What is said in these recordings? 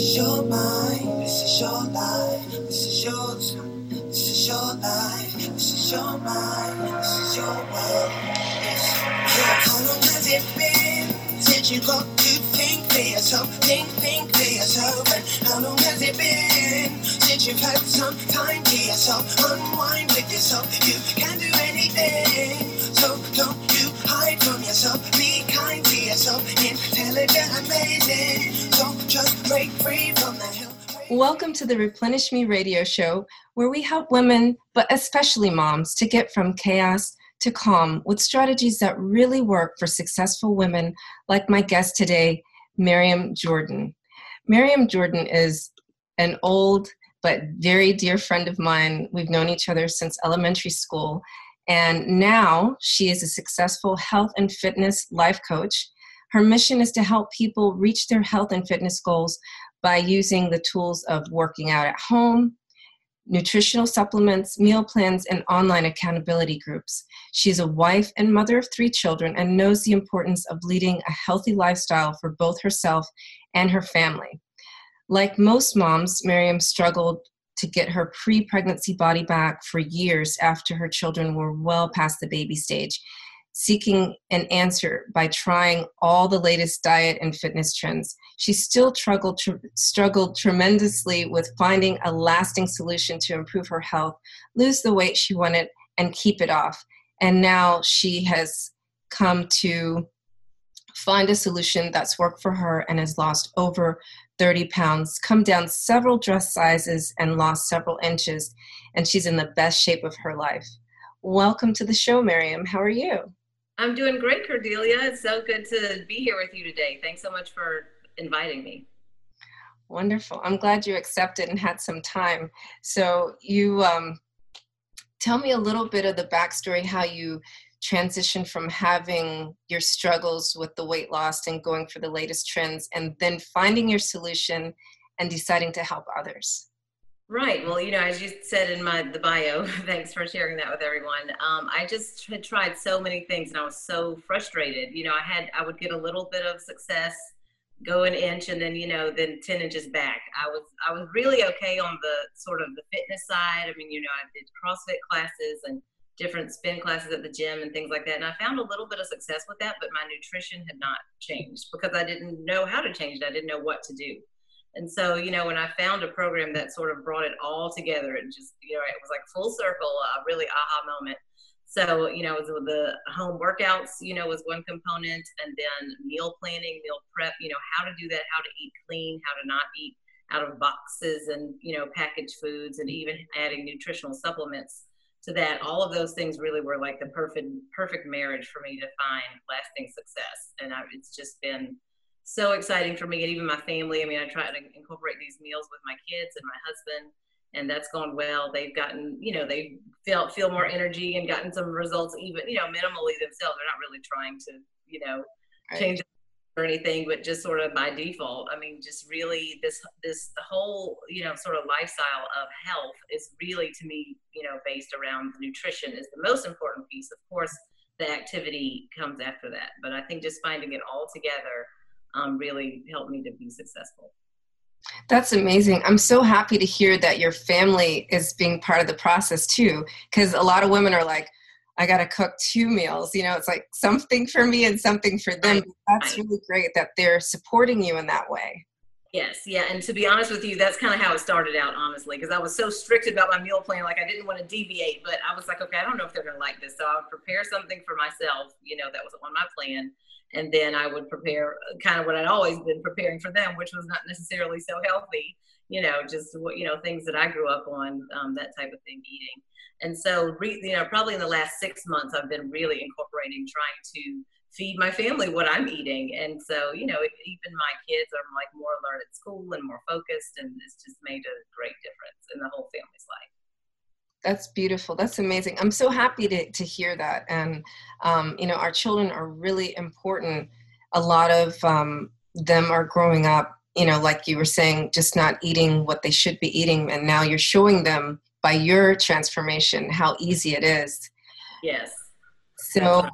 is your mind, this is your life, this is your time, This is your life, this is your mind, this is your world. Yes. How long has it been since you got to think for yourself, think, think for yourself? And how long has it been since you've had some time to yourself, unwind with yourself? You can do anything, so don't you hide from yourself. Be kind to yourself, intelligent, amazing. So just break free from the hill. Welcome to the Replenish Me radio show, where we help women, but especially moms, to get from chaos to calm with strategies that really work for successful women, like my guest today, Miriam Jordan. Miriam Jordan is an old but very dear friend of mine. We've known each other since elementary school, and now she is a successful health and fitness life coach. Her mission is to help people reach their health and fitness goals by using the tools of working out at home, nutritional supplements, meal plans, and online accountability groups. She's a wife and mother of three children and knows the importance of leading a healthy lifestyle for both herself and her family. Like most moms, Miriam struggled to get her pre pregnancy body back for years after her children were well past the baby stage seeking an answer by trying all the latest diet and fitness trends. She still struggled, tr- struggled tremendously with finding a lasting solution to improve her health, lose the weight she wanted, and keep it off. And now she has come to find a solution that's worked for her and has lost over 30 pounds, come down several dress sizes, and lost several inches. And she's in the best shape of her life. Welcome to the show, Miriam. How are you? I'm doing great, Cordelia. It's so good to be here with you today. Thanks so much for inviting me. Wonderful. I'm glad you accepted and had some time. So, you um, tell me a little bit of the backstory how you transitioned from having your struggles with the weight loss and going for the latest trends and then finding your solution and deciding to help others. Right. Well, you know, as you said in my the bio, thanks for sharing that with everyone. Um, I just had tried so many things, and I was so frustrated. You know, I had I would get a little bit of success, go an inch, and then you know, then ten inches back. I was I was really okay on the sort of the fitness side. I mean, you know, I did CrossFit classes and different spin classes at the gym and things like that, and I found a little bit of success with that. But my nutrition had not changed because I didn't know how to change it. I didn't know what to do. And so, you know, when I found a program that sort of brought it all together and just, you know, it was like full circle, a really aha moment. So, you know, the home workouts, you know, was one component, and then meal planning, meal prep, you know, how to do that, how to eat clean, how to not eat out of boxes and, you know, packaged foods, and even adding nutritional supplements to that. All of those things really were like the perfect, perfect marriage for me to find lasting success. And I, it's just been, so exciting for me and even my family. I mean, I try to incorporate these meals with my kids and my husband, and that's gone well. They've gotten, you know, they feel feel more energy and gotten some results, even you know, minimally themselves. They're not really trying to, you know, change or anything, but just sort of by default. I mean, just really this this the whole you know sort of lifestyle of health is really to me, you know, based around nutrition is the most important piece. Of course, the activity comes after that, but I think just finding it all together um, really helped me to be successful. That's amazing. I'm so happy to hear that your family is being part of the process too, because a lot of women are like, I got to cook two meals. You know, it's like something for me and something for them. That's really great that they're supporting you in that way. Yes, yeah, and to be honest with you, that's kind of how it started out, honestly, because I was so strict about my meal plan, like I didn't want to deviate, but I was like, okay, I don't know if they're going to like this, so I would prepare something for myself, you know, that was on my plan, and then I would prepare uh, kind of what I'd always been preparing for them, which was not necessarily so healthy, you know, just what you know things that I grew up on, um, that type of thing, eating. And so, re- you know, probably in the last six months, I've been really incorporating trying to feed my family what I'm eating. And so, you know, even my kids are like more alert at school and more focused, and it's just made a great difference in the whole family's life. That's beautiful. That's amazing. I'm so happy to, to hear that. And um, you know our children are really important. A lot of um, them are growing up you know like you were saying just not eating what they should be eating and now you're showing them by your transformation how easy it is yes so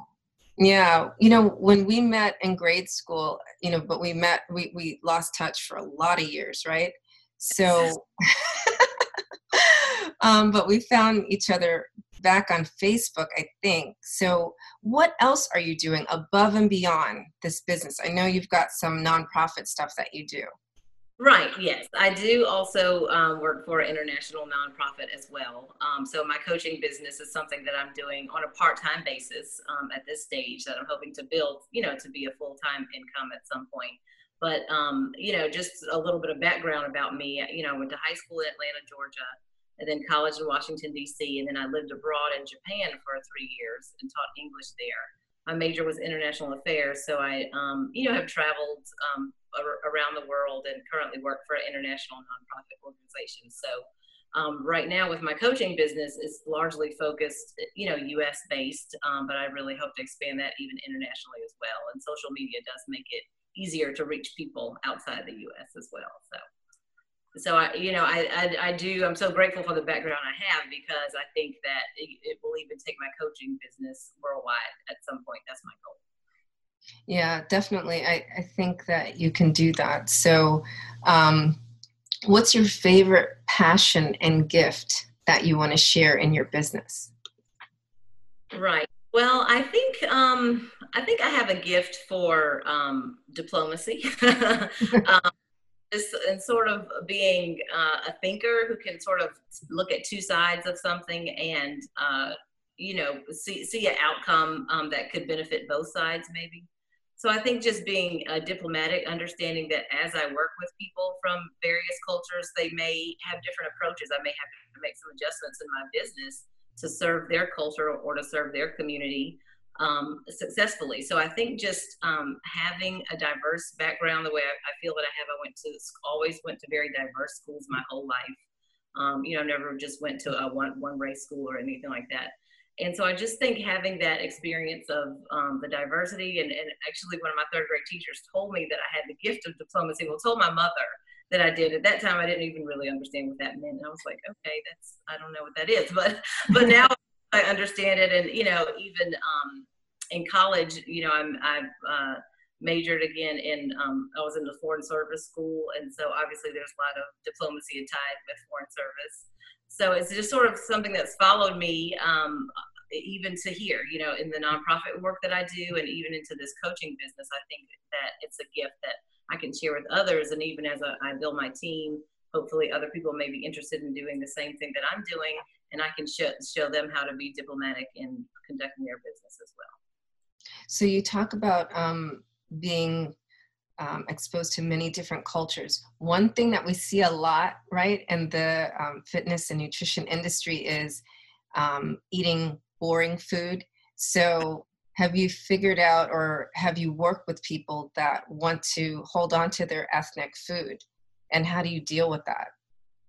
Yeah, you know, when we met in grade school, you know, but we met, we we lost touch for a lot of years, right? So, um, but we found each other back on Facebook, I think. So, what else are you doing above and beyond this business? I know you've got some nonprofit stuff that you do. Right. Yes, I do also um, work for an international nonprofit as well. Um, so my coaching business is something that I'm doing on a part-time basis um, at this stage that I'm hoping to build, you know, to be a full-time income at some point. But um, you know, just a little bit of background about me. You know, I went to high school in Atlanta, Georgia, and then college in Washington D.C., and then I lived abroad in Japan for three years and taught English there. My major was international affairs, so I, um, you know, have traveled um, around the world and currently work for an international nonprofit organization. So um, right now with my coaching business, it's largely focused, you know, U.S. based, um, but I really hope to expand that even internationally as well. And social media does make it easier to reach people outside the U.S. as well. So. So I, you know, I, I, I do. I'm so grateful for the background I have because I think that it, it will even take my coaching business worldwide at some point. That's my goal. Yeah, definitely. I, I think that you can do that. So, um, what's your favorite passion and gift that you want to share in your business? Right. Well, I think um, I think I have a gift for um, diplomacy. um, and sort of being uh, a thinker who can sort of look at two sides of something and uh, you know see see an outcome um, that could benefit both sides maybe so I think just being uh, diplomatic, understanding that as I work with people from various cultures, they may have different approaches. I may have to make some adjustments in my business to serve their culture or to serve their community um, successfully. So I think just um, having a diverse background, the way I, I, feel that I have, I went to always went to very diverse schools my whole life. Um, you know, never just went to a one one race school or anything like that and so I just think having that experience of um, the diversity, and, and, actually one of my third grade teachers told me that I had the gift of diplomacy. Well, told my mother that I did. At that time, I didn't even really understand what that meant. And I was like, okay, that's I don't know what that is, but but now I understand it. And you know, even um, in college, you know, I'm I've uh, majored again in um, I was in the foreign service school, and so obviously there's a lot of diplomacy tied with foreign service. So it's just sort of something that's followed me um, even to here you know in the nonprofit work that i do and even into this coaching business. I think that it's a gift that i can share with others. And even as I build my team hopefully other people may be interested in doing the same thing that i'm doing and i can show, show them how to be diplomatic in conducting their business as well so you talk about um, being um, exposed to many different cultures. One thing that we see a lot, right, in the um, fitness and nutrition industry is um, eating boring food. So, have you figured out or have you worked with people that want to hold on to their ethnic food? And how do you deal with that?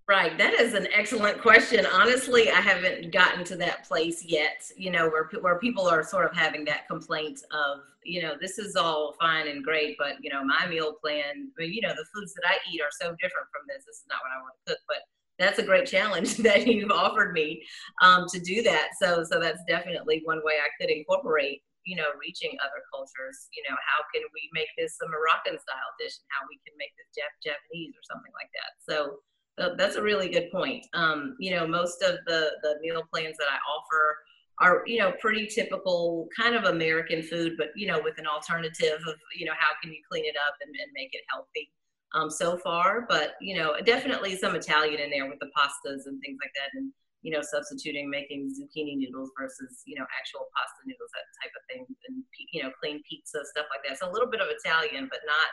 Right. That is an excellent question. Honestly, I haven't gotten to that place yet, you know, where, where people are sort of having that complaint of, you know, this is all fine and great, but, you know, my meal plan, you know, the foods that I eat are so different from this. This is not what I want to cook. But that's a great challenge that you've offered me um, to do that. So, so that's definitely one way I could incorporate, you know, reaching other cultures. You know, how can we make this a Moroccan style dish and how we can make this Jap- Japanese or something like that. So, that's a really good point. Um, you know, most of the the meal plans that I offer are you know pretty typical kind of American food, but you know with an alternative of you know how can you clean it up and, and make it healthy. Um, so far, but you know definitely some Italian in there with the pastas and things like that, and you know substituting making zucchini noodles versus you know actual pasta noodles that type of thing, and you know clean pizza stuff like that. So a little bit of Italian, but not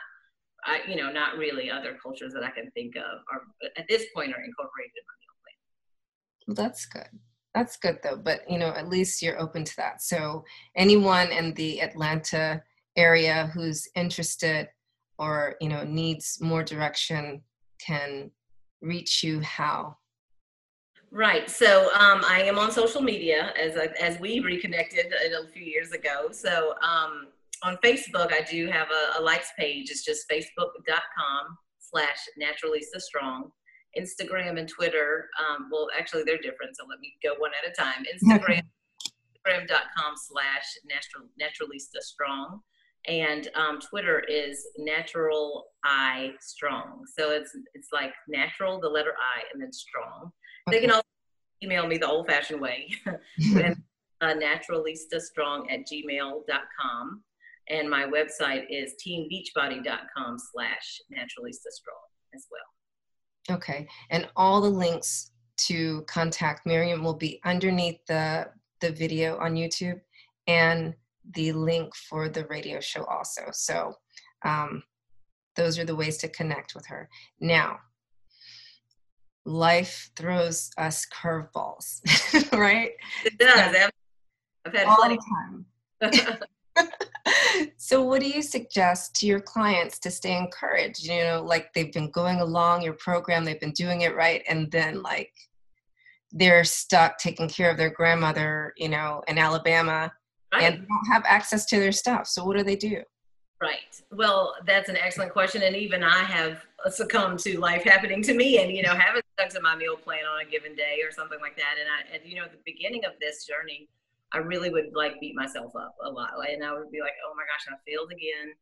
I, you know, not really other cultures that I can think of are at this point are incorporated in my meal plan. Well, that's good. That's good though, but you know, at least you're open to that. So anyone in the Atlanta area who's interested or you know needs more direction can reach you how Right. So um, I am on social media as I, as we reconnected a few years ago. So um, on Facebook, I do have a, a likes page. It's just facebook.com slash naturalista strong. Instagram and Twitter, um, well, actually, they're different. So let me go one at a time. Instagram, Instagram.com slash natural, naturalista strong. And um, Twitter is natural I strong. So it's it's like natural, the letter I, and then strong. Okay. They can also email me the old fashioned way. and, uh, naturalistastrong at gmail.com. And my website is teambeachbody.com slash naturally naturalistastrong as well. Okay. And all the links to contact Miriam will be underneath the, the video on YouTube and the link for the radio show also. So um, those are the ways to connect with her. Now, life throws us curveballs, right? It does. I've had all plenty. the time. so what do you suggest to your clients to stay encouraged? You know like they've been going along your program they've been doing it right and then like they're stuck taking care of their grandmother you know in alabama right. and don't have access to their stuff. So what do they do? Right. Well that's an excellent question and even i have uh, succumbed to life happening to me and you know haven't stuck to my meal plan on a given day or something like that and i and you know at the beginning of this journey I really would like beat myself up a lot. And I would be like, oh my gosh, I failed again.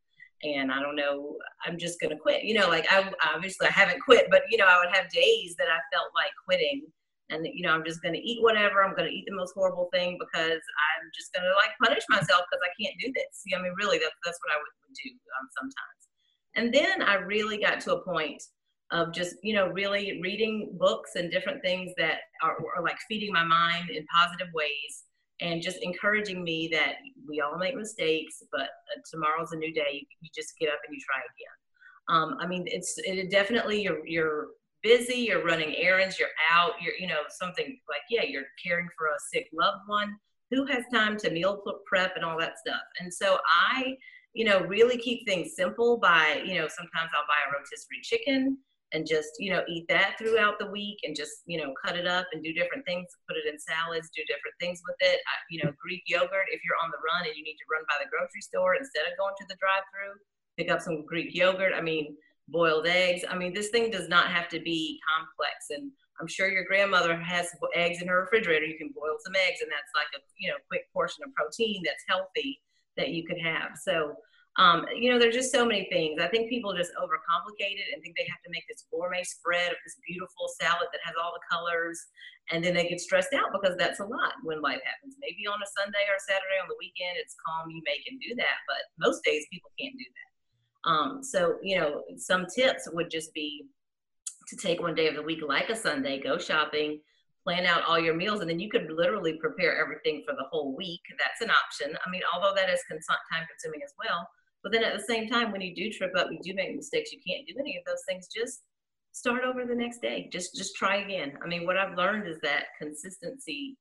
And I don't know, I'm just going to quit. You know, like I obviously I haven't quit, but you know, I would have days that I felt like quitting. And you know, I'm just going to eat whatever. I'm going to eat the most horrible thing because I'm just going to like punish myself because I can't do this. I mean, really, that's that's what I would, would do um, sometimes. And then I really got to a point of just you know really reading books and different things that are, are like feeding my mind in positive ways and just encouraging me that we all make mistakes, but uh, tomorrow's a new day. You just get up and you try again. Um, I mean, it's it definitely you're you're busy, you're running errands, you're out, you're you know something like yeah, you're caring for a sick loved one. Who has time to meal prep and all that stuff? And so I, you know, really keep things simple by you know sometimes I'll buy a rotisserie chicken and just you know eat that throughout the week and just you know cut it up and do different things put it in salads do different things with it. I, you know greek yogurt if you're on the run and you need to run by the grocery store instead of going to the drive through pick up some greek yogurt i mean boiled eggs. I mean this thing does not have to be complex and i'm sure your grandmother has eggs in her refrigerator. You can boil some eggs and that's like a you know quick portion of protein that's healthy that you could have. So um, you know, there's just so many things. I think people just overcomplicate it and think they have to make this gourmet spread of this beautiful salad that has all the colors, and then they get stressed out because that's a lot when life happens. Maybe on a Sunday or Saturday on the weekend, it's calm, you may can do that, but most days people can't do that. Um, so, you know, some tips would just be to take one day of the week, like a Sunday, go shopping, plan out all your meals, and then you could literally prepare everything for the whole week. That's an option. I mean, although that is time consuming as well but then at the same time, when you do trip up, you do make mistakes, you can't do any of those things, just start over the next day. Just just try again. I mean, what I've learned is that consistency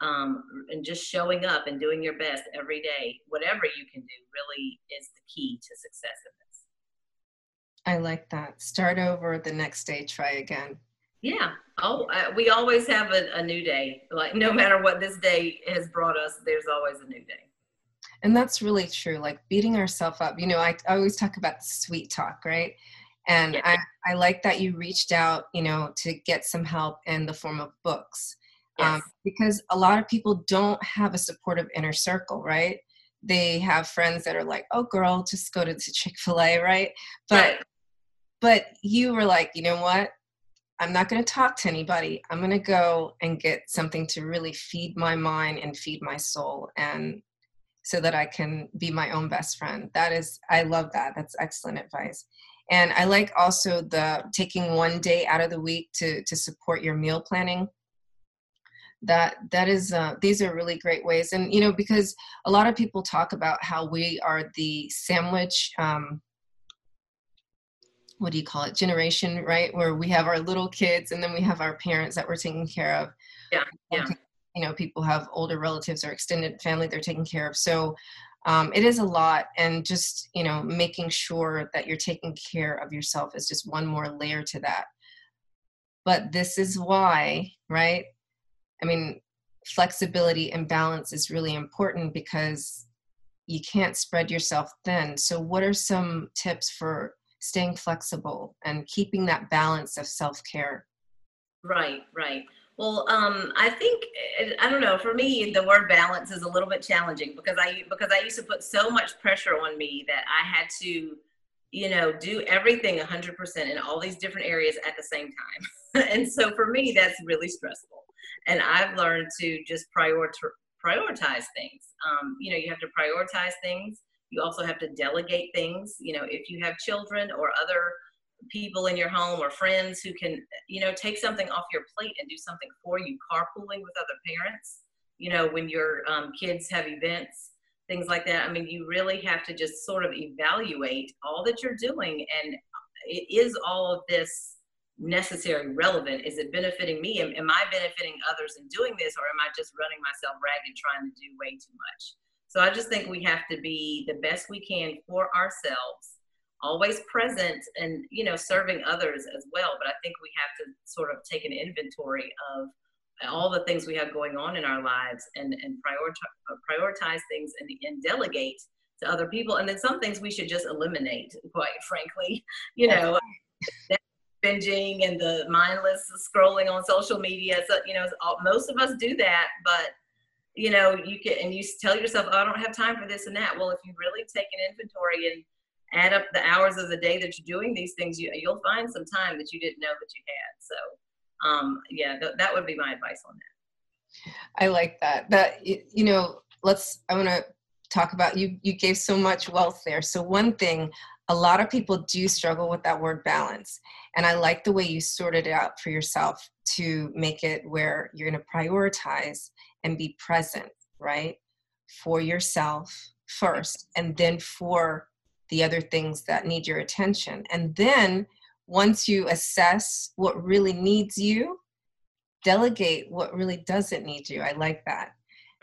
um, and just showing up and doing your best every day, whatever you can do, really is the key to success in this. I like that. Start over the next day, try again. Yeah. Oh, uh, we always have a, a new day. Like no matter what this day has brought us, there's always a new day and that's really true like beating ourselves up you know I, I always talk about the sweet talk right and yeah. I, I like that you reached out you know to get some help in the form of books um, yes. um, because a lot of people don't have a supportive inner circle right they have friends that are like oh girl just go to, to chick-fil-a right but right. but you were like you know what i'm not going to talk to anybody i'm going to go and get something to really feed my mind and feed my soul and so that I can be my own best friend. That is, I love that. That's excellent advice. And I like also the taking one day out of the week to to support your meal planning. That that is uh, these are really great ways, and you know because a lot of people talk about how we are the sandwich. Um, what do you call it generation right where we have our little kids and then we have our parents that we're taking care of yeah yeah you know people have older relatives or extended family they're taking care of. So um, it is a lot and just you know making sure that you're taking care of yourself is just one more layer to that. But this is why right? I mean flexibility and balance is really important because you can't spread yourself thin. So what are some tips for staying flexible and keeping that balance of self-care? Right right Well, um, I think I don't know. For me, the word balance is a little bit challenging because I because I used to put so much pressure on me that I had to, you know, do everything 100% in all these different areas at the same time. and so for me, that's really stressful. And I've learned to just prioritize prioritize things. Um, you know, you have to prioritize things. You also have to delegate things. You know, if you have children or other people in your home or friends who can, you know, take something off your plate and do something for you, carpooling with other parents, you know, when your um, kids have events, things like that. I mean, you really have to just sort of evaluate all that you're doing and it is all of this necessary relevant? Is it benefiting me? Am, am i benefiting others in doing this or am i just running myself ragged trying to do way too much? So i just think we have to be the best we can for ourselves always present and you know serving others as well but i think we have to sort of take an inventory of all the things we have going on in our lives and and prioritize, uh, prioritize things and, and delegate to other people and then some things we should just eliminate quite frankly you know binging and the mindless scrolling on social media so you know most of us do that but you know you can and you tell yourself oh, i don't have time for this and that. Well if you really take an inventory and add up the hours of the day that you're doing these things, you, you'll find some time that you didn't know that you had. So, um, yeah, th- that would be my advice on that. I like that. That you know, let's. I want to talk about you. You gave so much wealth there. So one thing, a lot of people do struggle with that word balance, and I like the way you sorted it out for yourself to make it where you're going to prioritize and be present, right, for yourself first, and then for the other things that need your attention. And then once you assess what really needs you, delegate what really doesn't need you. I like that.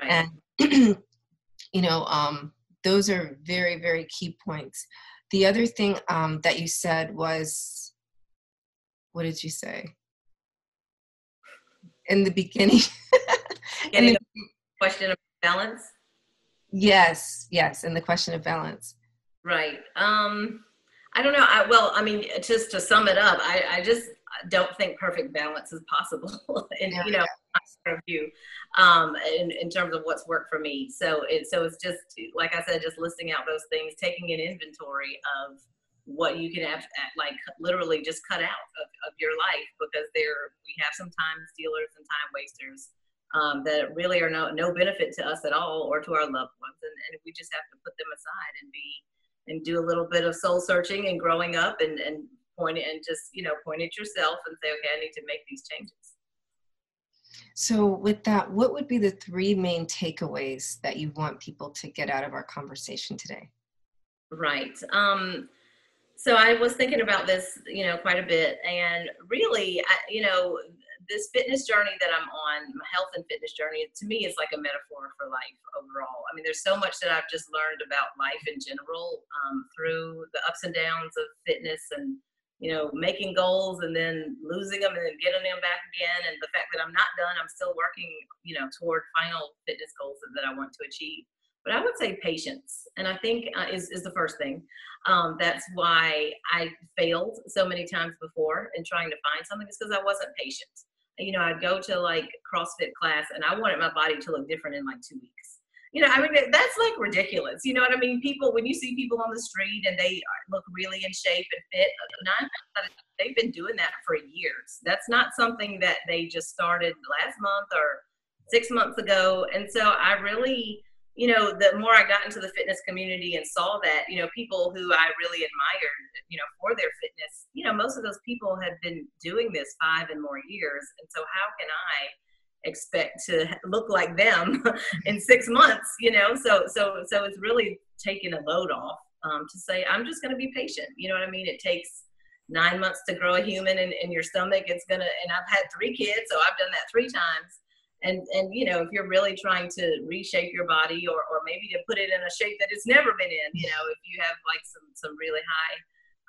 Right. And, you know, um, those are very, very key points. The other thing um, that you said was, what did you say? In the beginning. in the question of balance? Yes, yes, in the question of balance. Right. Um, I don't know. I, well, I mean, just to sum it up, I, I just don't think perfect balance is possible in, yeah, you know, view, um, in, in terms of what's worked for me. So it, so it's just, like I said, just listing out those things, taking an inventory of what you can have, like literally just cut out of, of your life because there, we have some time stealers and time wasters um, that really are no, no benefit to us at all or to our loved ones. And, and we just have to put them aside and be, and do a little bit of soul searching and growing up and, and and just, you know, point at yourself and say, okay, I need to make these changes. So, with that, what would be the three main takeaways that you want people to get out of our conversation today? Right. Um, so, I was thinking about this, you know, quite a bit, and really, I, you know, this fitness journey that I'm on, my health and fitness journey, to me is like a metaphor for life overall. I mean, there's so much that I've just learned about life in general um, through the ups and downs of fitness and, you know, making goals and then losing them and then getting them back again. And the fact that I'm not done, I'm still working, you know, toward final fitness goals that I want to achieve. But I would say patience, and I think uh, is is the first thing. Um, that's why I failed so many times before in trying to find something. is because I wasn't patient you know, I'd go to like CrossFit class and I wanted my body to look different in like two weeks. You know, I mean, that's like ridiculous. You know what I mean? People, when you see people on the street and they look really in shape and fit, they've been doing that for years. That's not something that they just started last month or six months ago. And so I really, you know, the more I got into the fitness community and saw that, you know, people who I really admired, you know, for their fitness, you know, most of those people have been doing this five and more years. And so how can I expect to look like them in six months, you know? So, so, so it's really taking a load off um, to say, I'm just going to be patient. You know what I mean? It takes nine months to grow a human in, in your stomach. It's going to, and I've had three kids, so I've done that three times and and you know if you're really trying to reshape your body or or maybe to put it in a shape that it's never been in you know if you have like some some really high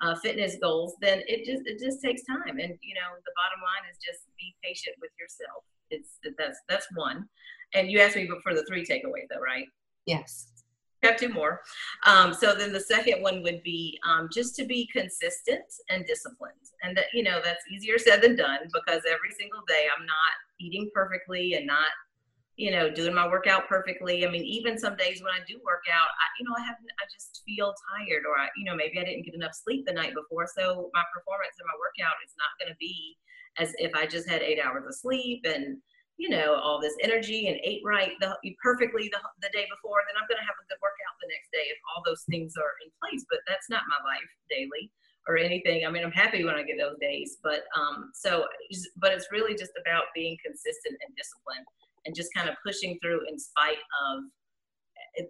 uh, fitness goals then it just it just takes time. And you know the bottom line is just be patient with yourself. It's that's that's one. And you asked me for the three takeaways though right? Yes have two more. Um, so then the second one would be um, just to be consistent and disciplined. And that, you know, that's easier said than done because every single day I'm not eating perfectly and not, you know, doing my workout perfectly. I mean, even some days when I do work out, I, you know, I haven't, I just feel tired or I, you know, maybe I didn't get enough sleep the night before. So my performance in my workout is not going to be as if I just had eight hours of sleep and, you know, all this energy and ate right the, perfectly the, the day before, then I'm going to have a good workout the next day if all those things are in place. But that's not my life daily or anything. I mean, I'm happy when I get those days, but um, so, but it's really just about being consistent and disciplined and just kind of pushing through in spite of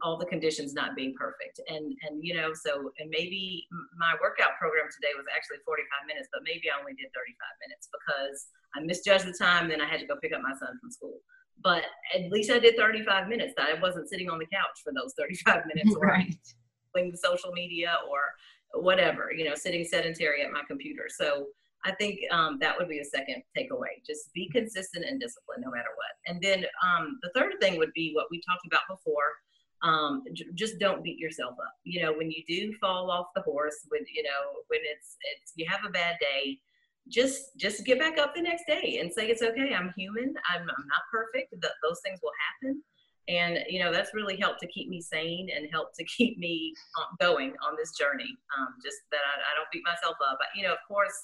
all the conditions not being perfect. And and you know so and maybe my workout program today was actually 45 minutes but maybe i only did 35 minutes because i misjudged the time then i had to go pick up my son from school. But at least i did 35 minutes. I wasn't sitting on the couch for those 35 minutes right. playing social media or whatever you know sitting sedentary at my computer. So I think um, that would be a second takeaway. Just be consistent and disciplined no matter what. And then um, the third thing would be what we talked about before, um, j- just don't beat yourself up. You know, when you do fall off the horse, when you know when it's it's you have a bad day, just just get back up the next day and say it's okay. I'm human. I'm I'm not perfect. Those things will happen, and you know that's really helped to keep me sane and helped to keep me going on this journey. Um, just that I, I don't beat myself up. But, you know, of course.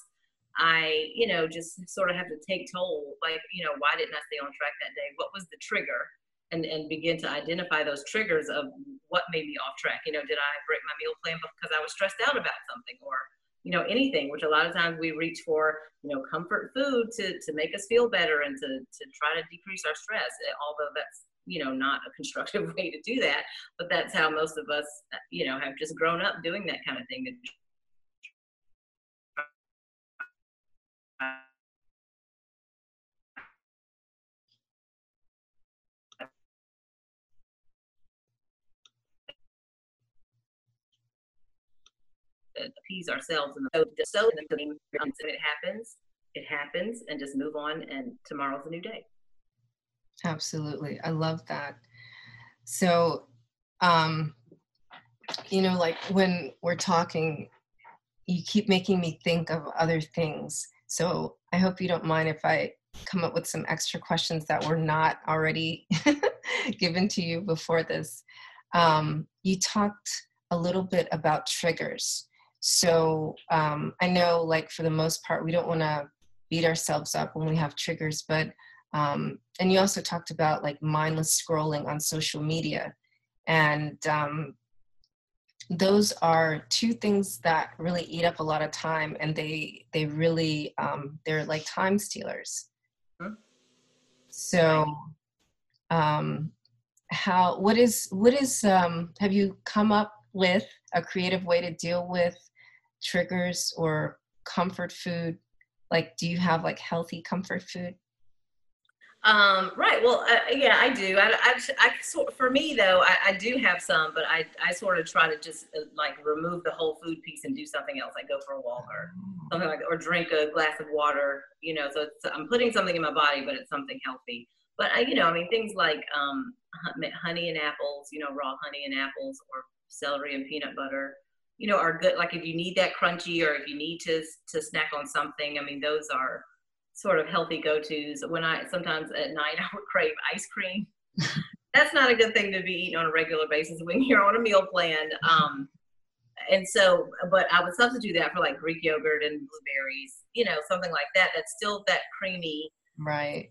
I, you know, just sort of have to take toll. Like, you know, why didn't I stay on track that day? What was the trigger? And, and begin to identify those triggers of what made me off track. You know, did I break my meal plan because I was stressed out about something or, you know, anything, which a lot of times we reach for, you know, comfort food to, to make us feel better and to, to try to decrease our stress, although that's, you know, not a constructive way to do that. But that's how most of us, you know, have just grown up doing that kind of thing appease ourselves and so so it happens it happens and just move on and tomorrow's a new day. Absolutely. I love that. So um you know like when we're talking you keep making me think of other things. So i hope you don't mind if i come up with some extra questions that were not already given to you before this. Um, you talked a little bit about triggers so um, I know, like for the most part, we don't want to beat ourselves up when we have triggers, but um, and you also talked about like mindless scrolling on social media, and um, those are two things that really eat up a lot of time, and they they really um, they're like time stealers. Mm-hmm. So, um, how what is what is um, have you come up with a creative way to deal with triggers or comfort food? Like, do you have like healthy comfort food? Um, right. Well, uh, yeah, I do. I, I, I, for me though, I, I, do have some, but I, I sort of try to just uh, like remove the whole food piece and do something else. Like go for a walk or something like, or drink a glass of water. You know, so I'm putting something in my body, but it's something healthy. But I, you know, I mean, things like um, honey and apples. You know, raw honey and apples, or celery and peanut butter you know, are good. Like if you need that crunchy or if you need to to snack on something, I mean, those are sort of healthy go-tos. When I sometimes at night I would crave ice cream. That's not a good thing to be eating on a regular basis when you're on a meal plan. Um, and so, but I would substitute that for like Greek yogurt and blueberries, you know, something like that. That's still that creamy, right?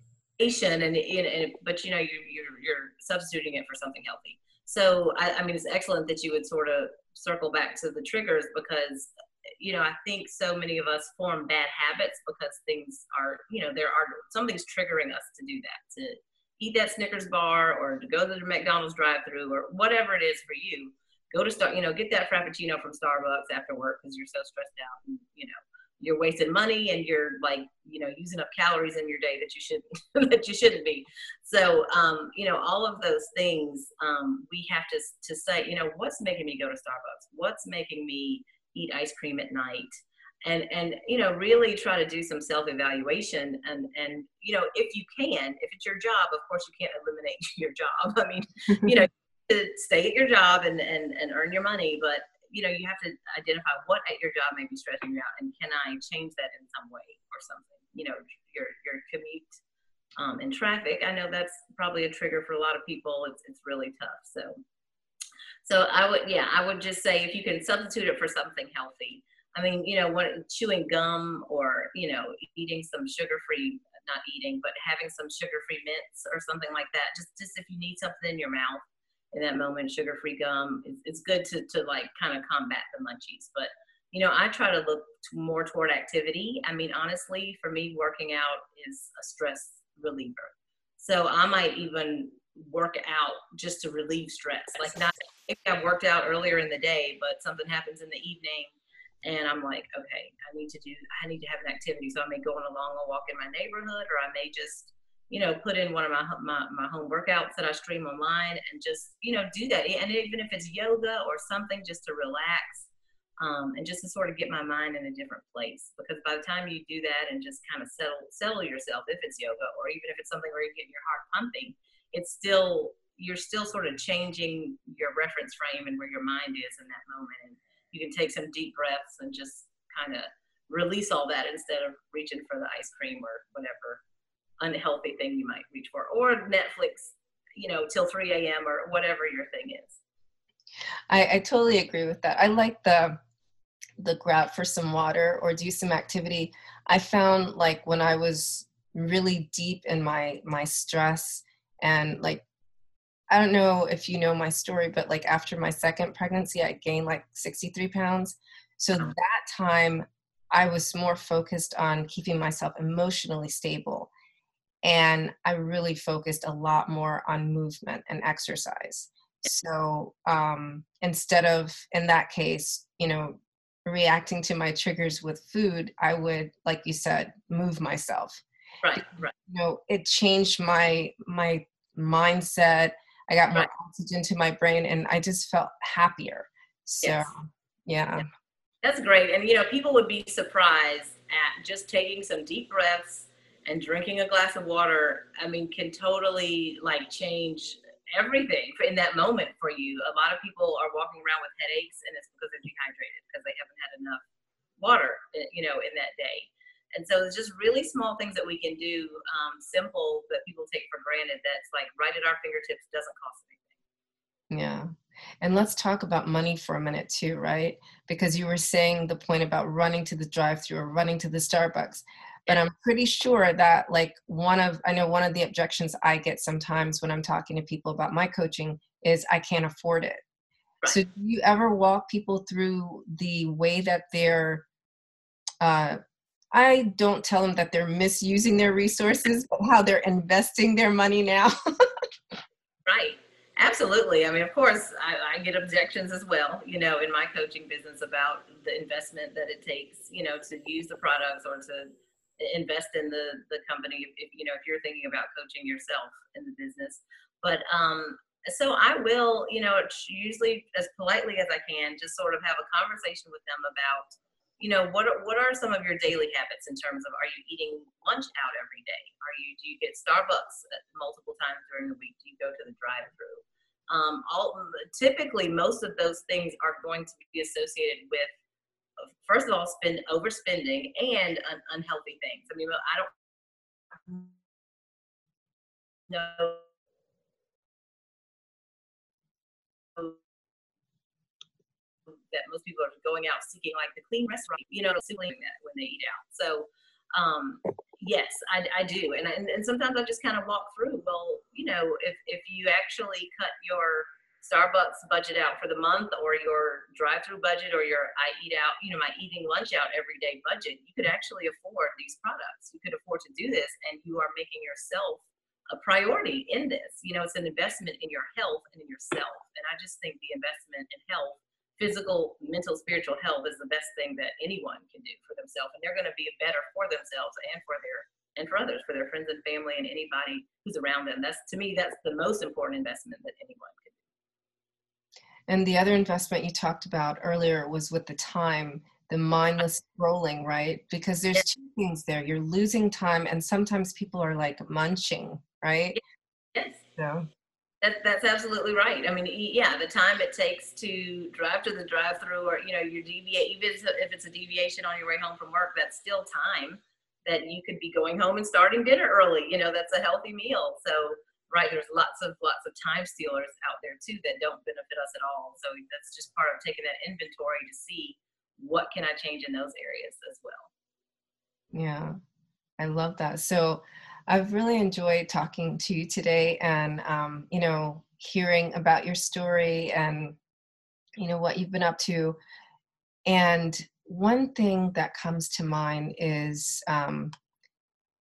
And, and, and but you know, you're, you're you're substituting it for something healthy. So I, I mean, it's excellent that you would sort of circle back to the triggers because you know i think so many of us form bad habits because things are you know there are something's triggering us to do that to eat that snickers bar or to go to the mcdonald's drive through or whatever it is for you. Go to start you know get that frappuccino from starbucks after work because you're so stressed out and you know you're wasting money and you're like you know using up calories in your day that you shouldn't that you shouldn't be. So um, you know all of those things um, we have to to say you know what's making me go to starbucks? What's making me eat ice cream at night? And and you know really try to do some self evaluation and and you know if you can if it's your job of course you can't eliminate your job. I mean you know to stay at your job and, and, and earn your money, but you know, you have to identify what at your job may be stressing you out and can I change that in some way or something? You know, your your commute um, in traffic. I know that's probably a trigger for a lot of people. It's it's really tough. So so I would yeah, I would just say if you can substitute it for something healthy. I mean, you know, what chewing gum or, you know, eating some sugar-free not eating, but having some sugar-free mints or something like that. Just just if you need something in your mouth in that moment, sugar-free gum. It's, it's good to, to like kind of combat the munchies. But, you know, I try to look more toward activity. I mean, honestly, for me, working out is a stress reliever. So I might even work out just to relieve stress. Like not if I worked out earlier in the day, but something happens in the evening and I'm like, okay, I need to do, I need to have an activity. So I may go on a long walk in my neighborhood, or I may just you know, put in one of my, my, my home workouts that I stream online and just, you know, do that. And even if it's yoga or something just to relax um, and just to sort of get my mind in a different place. Because by the time you do that and just kind of settle, settle yourself, if it's yoga or even if it's something where you're getting your heart pumping, it's still, you're still sort of changing your reference frame and where your mind is in that moment. And you can take some deep breaths and just kind of release all that instead of reaching for the ice cream or whatever unhealthy thing you might reach for, or Netflix, you know, till 3 a.m. or whatever your thing is. I, I totally agree with that. I like the the grab for some water or do some activity. I found like when I was really deep in my my stress and like I don't know if you know my story, but like after my second pregnancy, I gained like 63 pounds. So uh-huh. that time I was more focused on keeping myself emotionally stable and i really focused a lot more on movement and exercise so um, instead of in that case you know reacting to my triggers with food i would like you said move myself right right you know it changed my my mindset i got more right. oxygen to my brain and i just felt happier so yes. yeah. yeah that's great and you know people would be surprised at just taking some deep breaths and drinking a glass of water, I mean, can totally like change everything in that moment for you. A lot of people are walking around with headaches and it's because they're dehydrated because they haven't had enough water, eh, you know, in that day. And so it's just really small things that we can do, um, simple that people take for granted. That's like right at our fingertips, doesn't cost anything. Yeah. And let's talk about money for a minute too, right? Because you were saying the point about running to the drive-through or running to the Starbucks but i'm pretty sure that like one of i know one of the objections i get sometimes when i'm talking to people about my coaching is i can't afford it. Right. so do you ever walk people through the way that they're uh, i don't tell them that they're misusing their resources but how they're investing their money now? Right. Absolutely. I mean of course I, I, get objections as well you know in my coaching business about the investment that it takes you know to use the products or to invest in the the company if, you know if you're thinking about coaching yourself in the business. But um so i will you know usually as politely as i can just sort of have a conversation with them about you know what what are some of your daily habits in terms of are you eating lunch out every day? Are you do you get starbucks multiple times during the week? Do you go to the drive through um, all typically most of those things are going to be associated with first of all, spend overspending and un- unhealthy things. I mean, I don't know that most people are going out seeking like the clean restaurant, you know, simply that when they eat out. So, um, yes, I, I do. And, and, and sometimes I just kind of walk through, well, you know, if, if you actually cut your Starbucks budget out for the month or your drive-through budget or your I eat out, you know, my eating lunch out every day budget, you could actually afford these products. You could afford to do this and you are making yourself a priority in this. You know, it's an investment in your health and in yourself. And I just think the investment in health, physical, mental, spiritual health is the best thing that anyone can do for themselves. And they're going to be better for themselves and for their and for others, for their friends and family and anybody who's around them. That's to me, that's the most important investment that anyone can and the other investment you talked about earlier was with the time, the mindless scrolling, right? Because there's two things there. You're losing time, and sometimes people are like munching, right? Yes. So. That, that's absolutely right. I mean, yeah, the time it takes to drive to the drive-through, or you know, you deviate, even if it's a deviation on your way home from work, that's still time that you could be going home and starting dinner early. You know, that's a healthy meal. So, right, there's lots of lots of time stealers out there too that don't benefit us at all. So that's just part of taking that inventory to see what can I change in those areas as well. Yeah, I love that. So I've really enjoyed talking to you today and, um, you know, hearing about your story and, you know, what you've been up to. And one thing that comes to mind is um,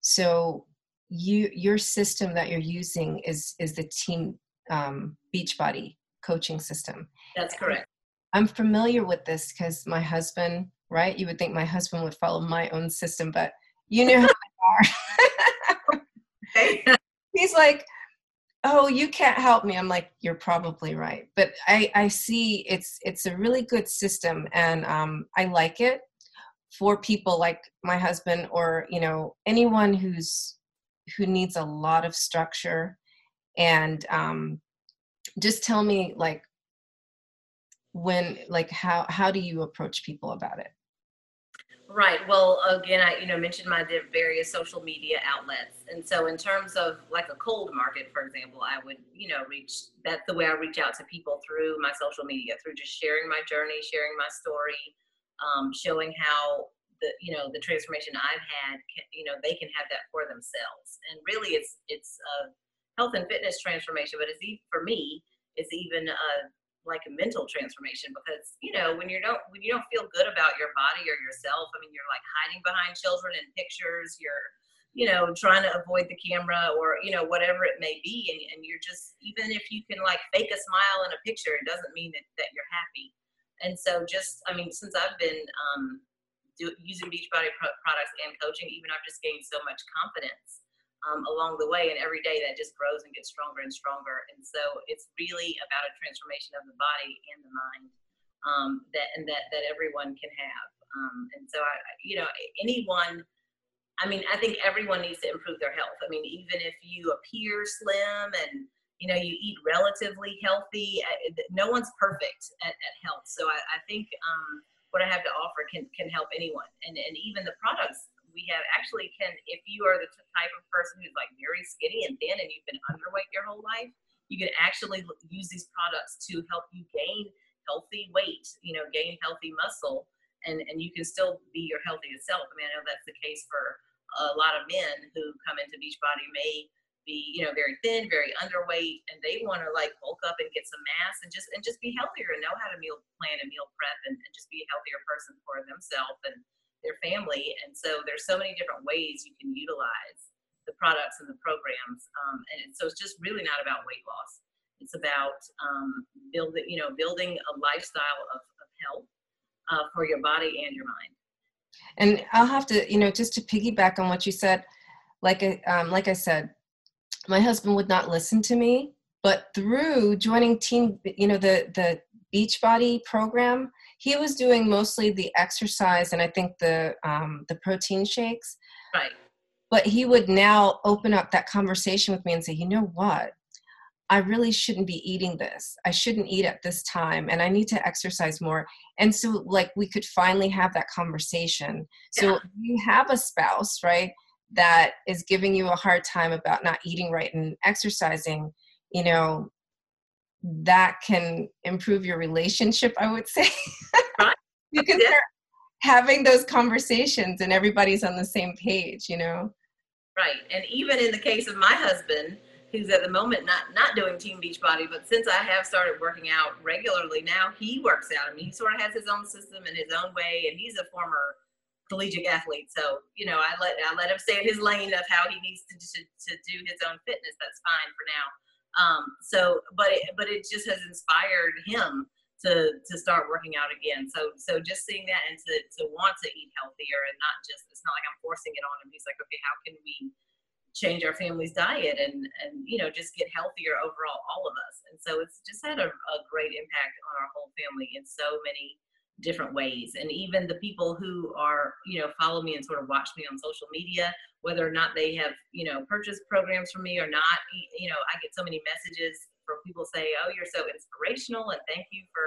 so you your system that you're using is is the team um, Beachbody coaching system. That's correct. I'm familiar with this because my husband, right? You would think my husband would follow my own system, but you know how they are. He's like, oh you can't help me i'm like you're probably right but i i see it's it's a really good system and um i like it for people like my husband or you know anyone who's who needs a lot of structure and um just tell me like when like how how do you approach people about it Right. Well, again, I you know mentioned my various social media outlets, and so in terms of like a cold market, for example, I would you know reach. That's the way I reach out to people through my social media, through just sharing my journey, sharing my story, um, showing how the you know the transformation I've had. Can, you know they can have that for themselves, and really, it's it's a health and fitness transformation, but it's even, for me, it's even a like a mental transformation because you know when you don't when you don't feel good about your body or yourself i mean you're like hiding behind children and pictures you're you know trying to avoid the camera or you know whatever it may be and, and you're just even if you can like fake a smile in a picture it doesn't mean that, that you're happy and so just i mean since i've been um, do, using beachbody pro- products and coaching even i've just gained so much confidence um, along the way. And every day that just grows and gets stronger and stronger. And so it's really about a transformation of the body and the mind um, that and that that everyone can have. Um, and so I, you know, anyone. I mean, I think everyone needs to improve their health. I mean, even if you appear slim and you know you eat relatively healthy, no one's perfect at, at health. So I, I think um, what I have to offer can can help anyone, and and even the products we have actually can if you are the type of person who's like very skinny and thin and you've been underweight your whole life you can actually use these products to help you gain healthy weight you know gain healthy muscle and and you can still be your healthiest self. I mean i know that's the case for a lot of men who come into beachbody may be you know very thin very underweight and they want to like bulk up and get some mass and just and just be healthier and know how to meal plan and meal prep and, and just be a healthier person for themselves and their family. And so there's so many different ways you can utilize the products and the programs. Um, and so it's just really not about weight loss. It's about um, building, you know, building a lifestyle of, of health uh, for your body and your mind. And I'll have to, you know, just to piggyback on what you said, like, um, like I said, my husband would not listen to me, but through joining team, you know, the the Beachbody program, he was doing mostly the exercise and I think the um, the protein shakes. Right. But he would now open up that conversation with me and say, you know what? I really shouldn't be eating this. I shouldn't eat at this time and I need to exercise more. And so like we could finally have that conversation. So you have a spouse, right, that is giving you a hard time about not eating right and exercising, you know, that can improve your relationship i would say. Right. you can start having those conversations and everybody's on the same page you know? Right and even in the case of my husband who's at the moment not not doing team beachbody but since i have started working out regularly now he works out. I mean he sort of has his own system and his own way and he's a former collegiate athlete so you know i let i let him stay in his lane of how he needs to, to, to do his own fitness that's fine for now um, so, but it, but it just has inspired him to to start working out again. So so just seeing that and to to want to eat healthier and not just it's not like I'm forcing it on him. He's like, okay, how can we change our family's diet and and you know just get healthier overall, all of us. And so it's just had a, a great impact on our whole family in so many different ways. And even the people who are you know follow me and sort of watch me on social media whether or not they have you know purchased programs from me or not you know i get so many messages from people say, "Oh, you're so inspirational," and thank you for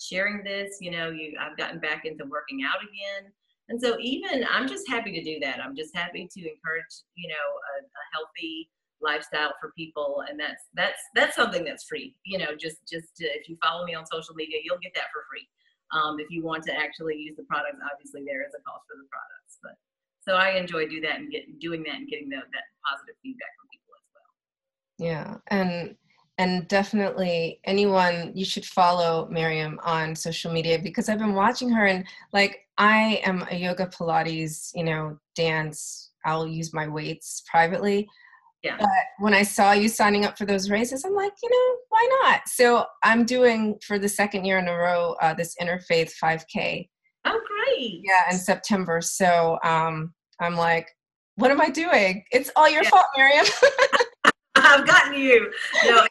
sharing this. You know, you I've gotten back into working out again. And so even I'm just happy to do that. I'm just happy to encourage, you know, a, a healthy lifestyle for people and that's that's that's something that's free you know just just if you follow me on social media you'll get that for free um, if you want to actually use the products obviously there is a cost for the products but so i enjoy do that and get doing that and getting the, that positive feedback from people as well yeah and and definitely anyone you should follow Miriam on social media because I've been watching her and like I am a yoga Pilates, you know, dance. I'll use my weights privately, yeah. But when I saw you signing up for those races, I'm like, you know, why not? So I'm doing for the second year in a row uh, this interfaith 5K. Oh, great. Yeah, in September. So um, I'm like, what am I doing? It's all your yeah. fault, Miriam. I've gotten you. No,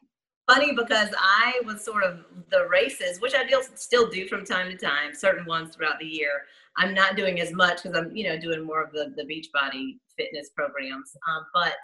funny because I was sort of the races, which I still do from time to time, certain ones throughout the year. I'm not doing as much because I'm, you know, doing more of the the Beachbody fitness programs. Um, but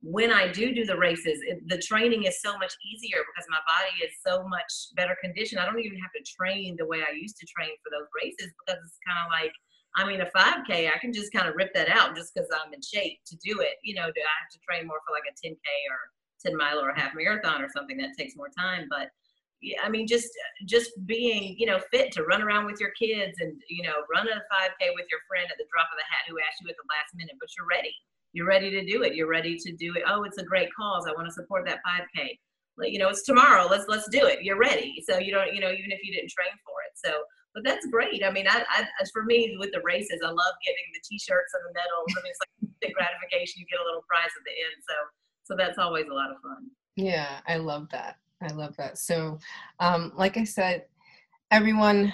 when I do do the races, it, the training is so much easier because my body is so much better conditioned. I don't even have to train the way I used to train for those races because it's kind of like, I mean, a 5K, I can just kind of rip that out just because I'm in shape to do it. You know, do I have to train more for like a 10K or 10 mile or a half marathon or something that takes more time? But yeah, I mean, just just being you know fit to run around with your kids and you know run a 5K with your friend at the drop of the hat who asked you at the last minute, but you're ready you're ready to do it. You're ready to do it. Oh, it's a great cause. I want to support that 5K. You know, it's tomorrow. Let's let's do it. You're ready. So you don't, you know, even if you didn't train for it. So, but that's great. I mean, I, I for me with the races, I love getting the T-shirts and the medals. I mean, it's like the gratification. You get a little prize at the end. So, so that's always a lot of fun. Yeah, I love that. I love that. So, um, like I said, everyone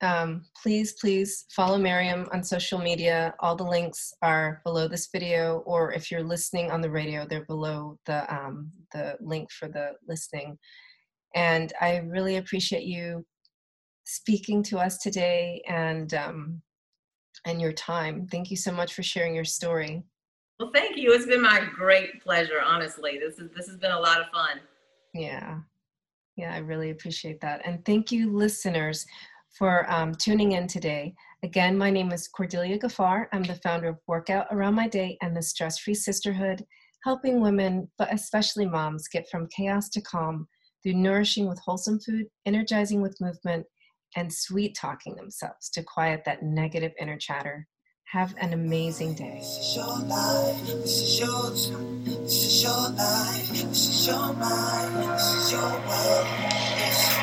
um, please, please follow Miriam on social media. All the links are below this video, or if you're listening on the radio, they're below the, um, the link for the listening. And I really appreciate you speaking to us today and, um, and your time. Thank you so much for sharing your story. Well, thank you. It's been my great pleasure, honestly. This is this has been a lot of fun. Yeah. Yeah, I really appreciate that. And thank you, listeners for um, tuning in today. Again, my name is Cordelia Gafar. I'm the founder of Workout Around My Day and the Stress Free Sisterhood, helping women, but especially moms, get from chaos to calm through nourishing with wholesome food, energizing with movement, and sweet talking themselves to quiet that negative inner chatter. Have an amazing day. This is your life. This is your time. This is your life. This is your mind. This is your world. Yes.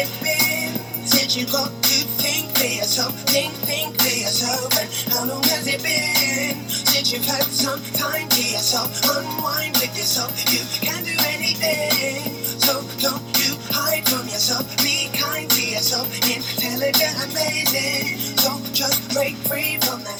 It? You got to think for yourself, think, think for yourself. And how long has it been since you've had some time to yourself? Unwind with yourself. You can do anything. So don't you hide from yourself. Be kind to yourself. Intelligent, amazing. So just break free from the